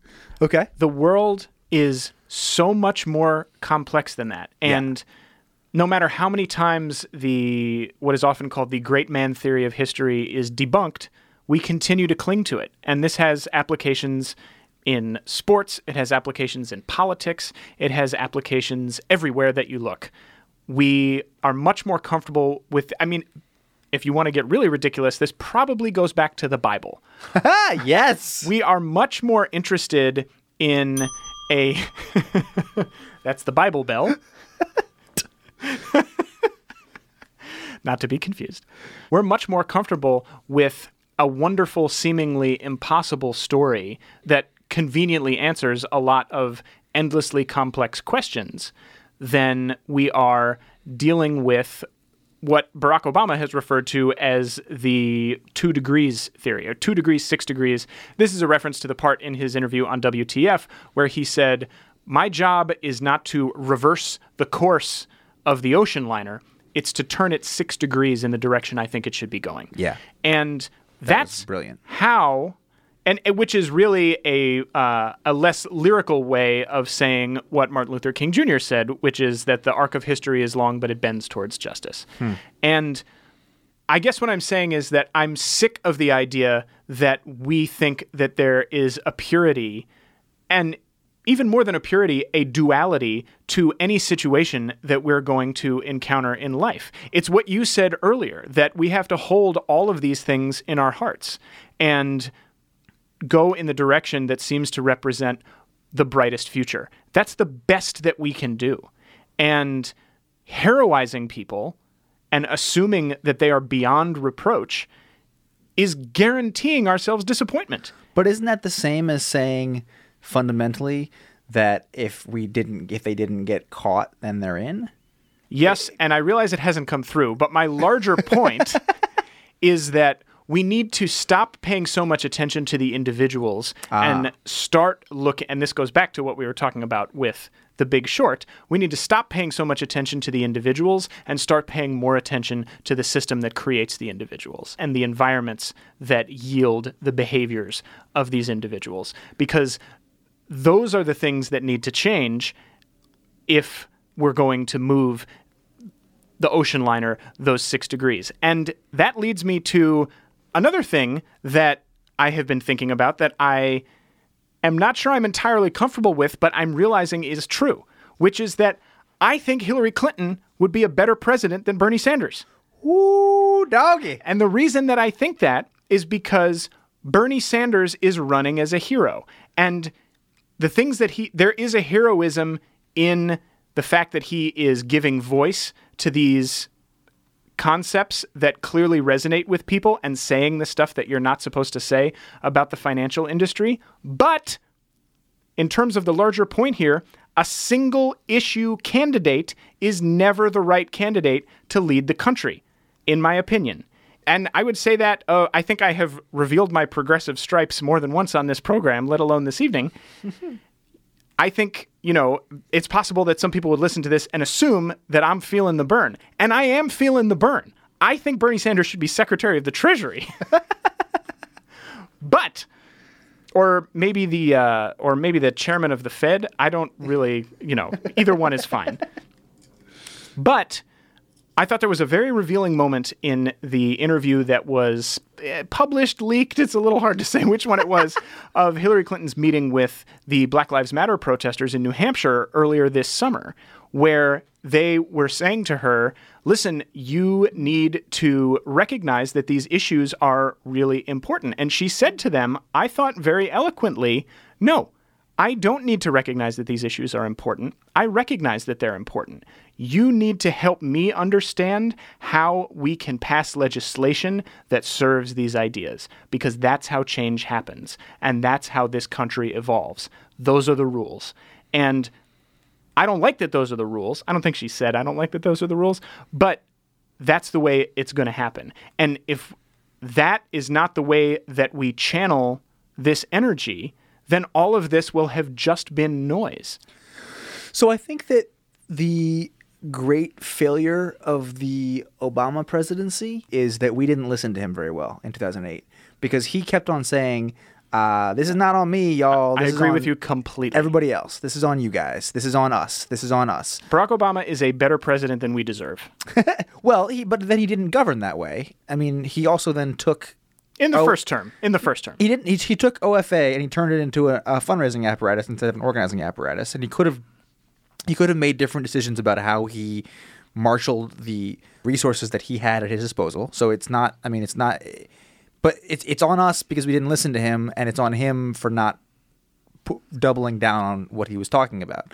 Okay. The world is so much more complex than that. And no matter how many times the what is often called the great man theory of history is debunked, we continue to cling to it. And this has applications in sports, it has applications in politics, it has applications everywhere that you look. We are much more comfortable with I mean if you want to get really ridiculous, this probably goes back to the Bible Ah, yes. we are much more interested in a that's the bible bell not to be confused we're much more comfortable with a wonderful seemingly impossible story that conveniently answers a lot of endlessly complex questions than we are dealing with what Barack Obama has referred to as the two degrees theory, or two degrees, six degrees. This is a reference to the part in his interview on WTF where he said, My job is not to reverse the course of the ocean liner, it's to turn it six degrees in the direction I think it should be going. Yeah. And that's brilliant. how and and which is really a uh, a less lyrical way of saying what Martin Luther King Jr. said, which is that the arc of history is long, but it bends towards justice. And I guess what I'm saying is that I'm sick of the idea that we think that there is a purity and even more than a purity, a duality to any situation that we're going to encounter in life. It's what you said earlier that we have to hold all of these things in our hearts and go in the direction that seems to represent the brightest future. That's the best that we can do. And heroizing people and assuming that they are beyond reproach is guaranteeing ourselves disappointment. But isn't that the same as saying fundamentally that if we didn't if they didn't get caught, then they're in? Yes, and I realize it hasn't come through, but my larger point is that we need to stop paying so much attention to the individuals ah. and start looking and this goes back to what we were talking about with the big short. We need to stop paying so much attention to the individuals and start paying more attention to the system that creates the individuals and the environments that yield the behaviors of these individuals. Because those are the things that need to change if we're going to move the ocean liner those six degrees. And that leads me to another thing that I have been thinking about that I am not sure I'm entirely comfortable with, but I'm realizing is true, which is that I think Hillary Clinton would be a better president than Bernie Sanders. Ooh, doggy. And the reason that I think that is because Bernie Sanders is running as a hero. And the things that he, there is a heroism in the fact that he is giving voice to these concepts that clearly resonate with people and saying the stuff that you're not supposed to say about the financial industry. But in terms of the larger point here, a single issue candidate is never the right candidate to lead the country, in my opinion. And I would say that uh, I think I have revealed my progressive stripes more than once on this program, let alone this evening. I think, you know, it's possible that some people would listen to this and assume that I'm feeling the Bern. And I am feeling the Bern. I think Bernie Sanders should be Secretary of the Treasury. but or maybe the uh, or maybe the chairman of the Fed. I don't really, you know, either one is fine. But I thought there was a very revealing moment in the interview that was eh, published, leaked. It's a little hard to say which one it was of Hillary Clinton's meeting with the Black Lives Matter protesters in New Hampshire earlier this summer, where they were saying to her, listen, you need to recognize that these issues are really important. And she said to them, I thought very eloquently, no, I don't need to recognize that these issues are important. I recognize that they're important. You need to help me understand how we can pass legislation that serves these ideas, because that's how change happens. And that's how this country evolves. Those are the rules. And I don't like that those are the rules. I don't think she said, I don't like that those are the rules, but that's the way it's going to happen. And if that is not the way that we channel this energy, then all of this will have just been noise. So I think that the great failure of the Obama presidency is that we didn't listen to him very well in 2008 because he kept on saying, uh, "This is not on me, y'all. This I agree with you completely. Everybody else. This is on you guys. This is on us. This is on us." Barack Obama is a better president than we deserve. Well, he, but then he didn't govern that way. I mean, he also then took In the Oh. first term. In the first term. he didn't he, he took OFA and he turned it into a, a fundraising apparatus instead of an organizing apparatus and he could have he could have made different decisions about how he marshaled the resources that he had at his disposal so it's not i mean it's not but it's it's on us because we didn't listen to him and it's on him for not doubling down on what he was talking about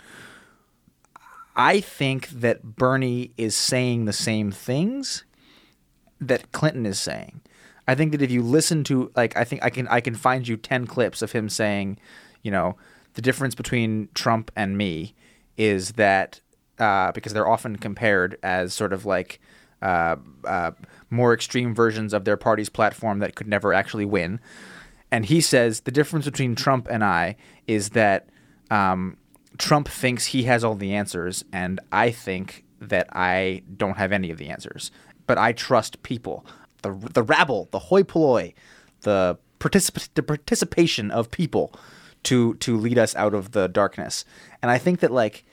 i think that bernie is saying the same things that Clinton is saying. I think that if you listen to like I think I can I can find you 10 clips of him saying, you know, the difference between Trump and me is that uh, because they're often compared as sort of like uh, uh, more extreme versions of their party's platform that could never actually win. And he says the difference between Trump and I is that um, Trump thinks he has all the answers, and I think that I don't have any of the answers. But I trust people, the the rabble, the hoi polloi, the particip- the participation of people to to lead us out of the darkness. And I think that like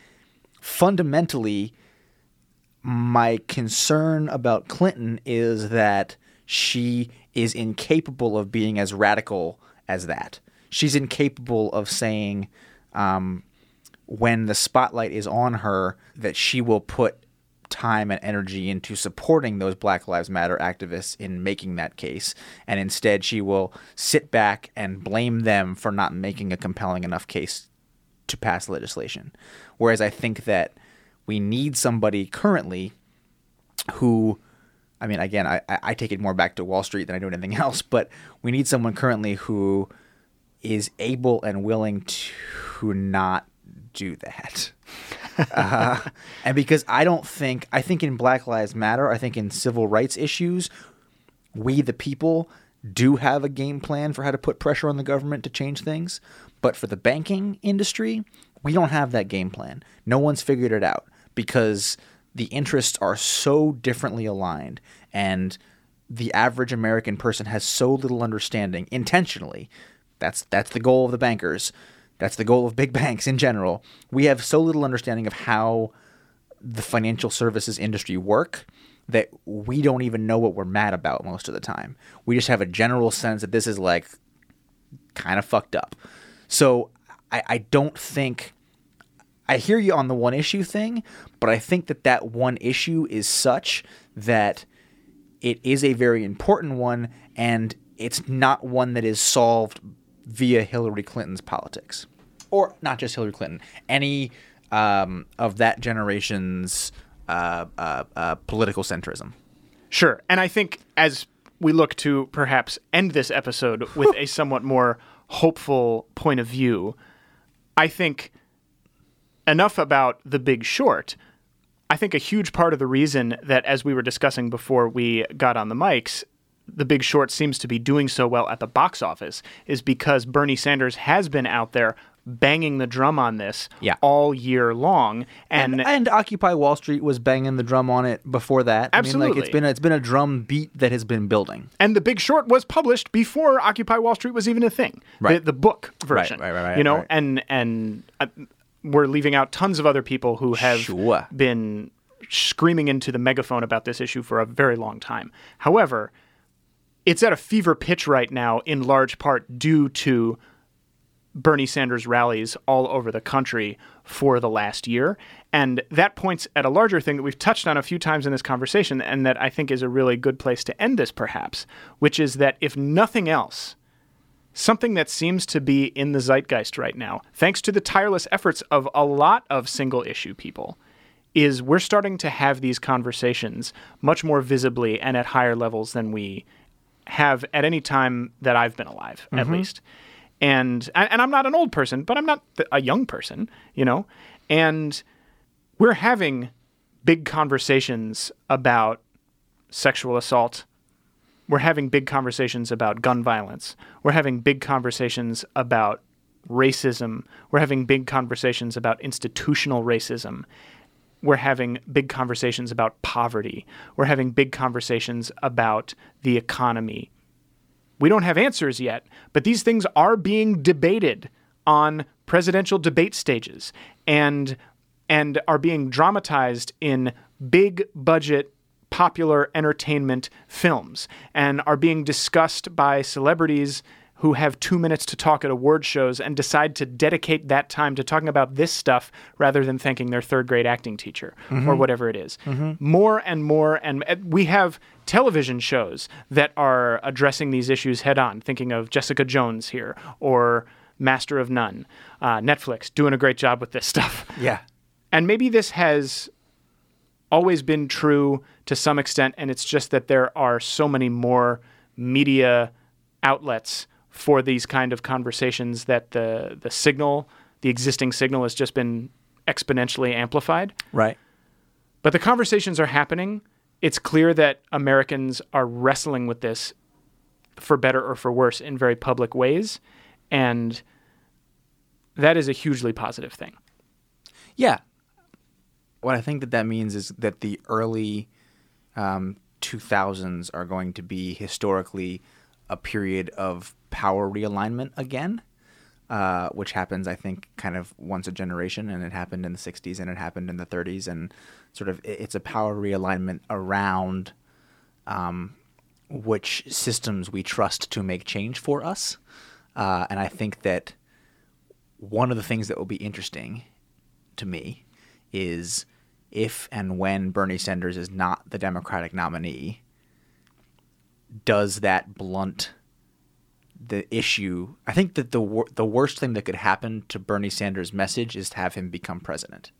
fundamentally, my concern about Clinton is that she is incapable of being as radical as that. She's incapable of saying, um, when the spotlight is on her, that she will put time and energy into supporting those Black Lives Matter activists in making that case. And instead, she will sit back and blame them for not making a compelling enough case to pass legislation. Whereas I think that we need somebody currently who, I mean, again, I, I take it more back to Wall Street than I do anything else, but we need someone currently who is able and willing to not do that. Uh, and because I don't think, I think in Black Lives Matter, I think in civil rights issues, we the people do have a game plan for how to put pressure on the government to change things. But for the banking industry, we don't have that game plan. No one's figured it out because the interests are so differently aligned and the average American person has so little understanding intentionally. That's that's the goal of the bankers. That's the goal of big banks in general. We have so little understanding of how the financial services industry work that we don't even know what we're mad about most of the time. We just have a general sense that this is like kind of fucked up. So I, I don't think I hear you on the one issue thing, but I think that that one issue is such that it is a very important one and it's not one that is solved via Hillary Clinton's politics. Or not just Hillary Clinton, any um, of that generation's uh, uh, uh, political centrism. Sure. And I think as we look to perhaps end this episode with a somewhat more hopeful point of view, I think enough about the big short. I think a huge part of the reason that, as we were discussing before we got on the mics, the big short seems to be doing so well at the box office is because Bernie Sanders has been out there banging the drum on this Yeah. all year long. And, And, and Occupy Wall Street was banging the drum on it before that. I mean, like Absolutely. it's been it's been a drum beat that has been building. And The Big Short was published before Occupy Wall Street was even a thing. Right. The, the book version. right, right, right, You know, right. and and uh, we're leaving out tons of other people who have Sure. been screaming into the megaphone about this issue for a very long time. However, it's at a fever pitch right now, in large part due to Bernie Sanders rallies all over the country for the last year. And that points at a larger thing that we've touched on a few times in this conversation, and that I think is a really good place to end this, perhaps, which is that if nothing else, something that seems to be in the zeitgeist right now, thanks to the tireless efforts of a lot of single issue people, is we're starting to have these conversations much more visibly and at higher levels than we have at any time that I've been alive, at mm-hmm. least. And and and I'm not an old person, but I'm not a young person, you know. And we're having big conversations about sexual assault. We're having big conversations about gun violence. We're having big conversations about racism. We're having big conversations about institutional racism. We're having big conversations about poverty. We're having big conversations about the economy. We don't have answers yet, but these things are being debated on presidential debate stages and and are being dramatized in big budget popular entertainment films and are being discussed by celebrities who have 2 minutes to talk at award shows and decide to dedicate that time to talking about this stuff rather than thanking their third grade acting teacher or whatever it is. More and more and uh, we have television shows that are addressing these issues head on, thinking of Jessica Jones here or Master of None. Uh, Netflix doing a great job with this stuff. Yeah. And maybe this has always been true to some extent, and it's just that there are so many more media outlets for these kind of conversations that the the signal, the existing signal, has just been exponentially amplified. Right. But the conversations are happening. It's clear that Americans are wrestling with this for better or for worse in very public ways. And that is a hugely positive thing. Yeah. What I think that that means is that the early um, 2000s are going to be historically a period of power realignment again, uh, which happens, I think, kind of once a generation. And it happened in the 60s and it happened in the 30s. And sort of it's a power realignment around um, which systems we trust to make change for us. Uh, and I think that one of the things that will be interesting to me is if and when Bernie Sanders is not the Democratic nominee, does that blunt the issue? I think that the wor- the worst thing that could happen to Bernie Sanders' message is to have him become president.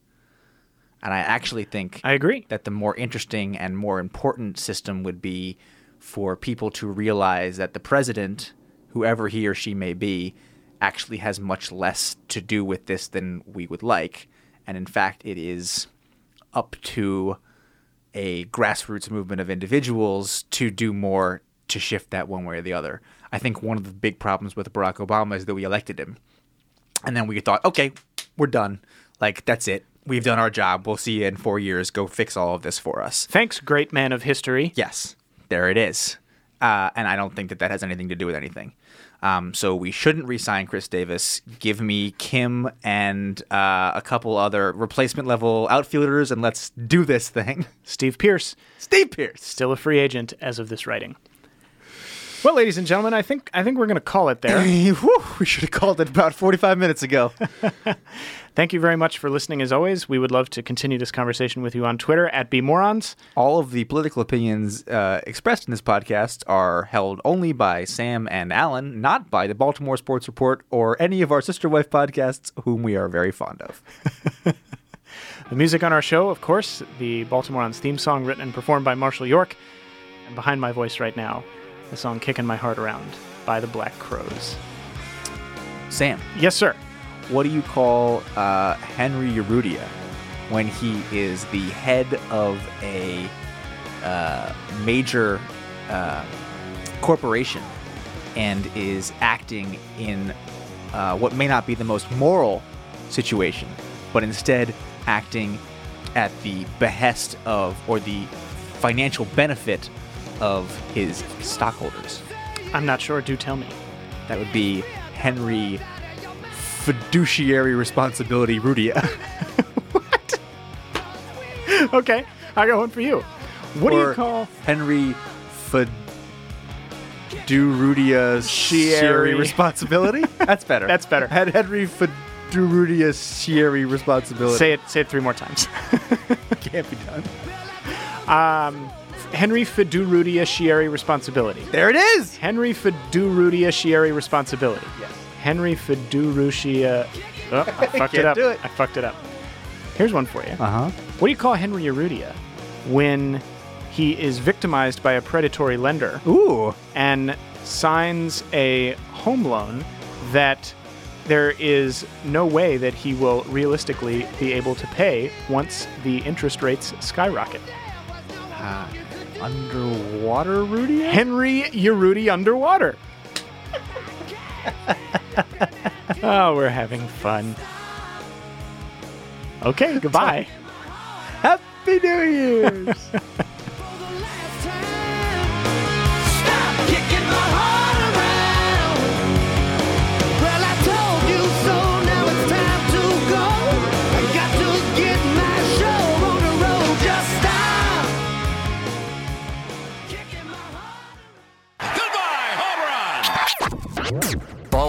And I actually think I agree. that the more interesting and more important system would be for people to realize that the president, whoever he or she may be, actually has much less to do with this than we would like. And in fact, it is up to a grassroots movement of individuals to do more to shift that one way or the other. I think one of the big problems with Barack Obama is that we elected him, and then we thought, okay, we're done. Like that's it. We've done our job. We'll see you in four years. Go fix all of this for us. Thanks, great man of history. Yes, there it is. Uh, and I don't think that that has anything to do with anything. Um, so we shouldn't re-sign Chris Davis. Give me Kim and uh, a couple other replacement level outfielders, and let's do this thing. Steve Pearce, Steve Pearce. still a free agent as of this writing. Well, ladies and gentlemen, I think I think we're going to call it there. Whew, we should have called it about 45 minutes ago. Thank you very much for listening. As always, we would love to continue this conversation with you on Twitter at bmorons. All of the political opinions uh, expressed in this podcast are held only by Sam and Alan, not by the Baltimore Sports Report or any of our sister wife podcasts, whom we are very fond of. The music on our show, of course, the Baltimorons theme song written and performed by Marshall York. And behind my voice right now, the song Kicking My Heart Around by the Black Crowes. Sam, Yes, sir. what do you call uh, Henry Urrutia when he is the head of a uh, major uh, corporation and is acting in uh, what may not be the most moral situation, but instead acting at the behest of or the financial benefit of his stockholders? I'm not sure. Do tell me. That would be Henry Fiduciary Responsibility Rudia. What? okay, I got one for you. What do you call Henry Sherry. Responsibility? That's better. That's better. Hen- Henry Fidurudia Sherry Responsibility. say it? Say it three more times. can't be done. Um, Henry Fidurudia Scieri responsibility. There it is. Henry Fidurudia Scieri responsibility. Yes. Henry Fidurucia. Oh, I fucked it up. it. I fucked it up. Here's one for you. Uh huh. What do you call Henry Urrutia when he is victimized by a predatory lender Ooh. and signs a home loan that there is no way that he will realistically be able to pay once the interest rates skyrocket? Underwater Rudy? Henry Urruti underwater. oh, we're having fun. Okay, goodbye. Happy New Year's.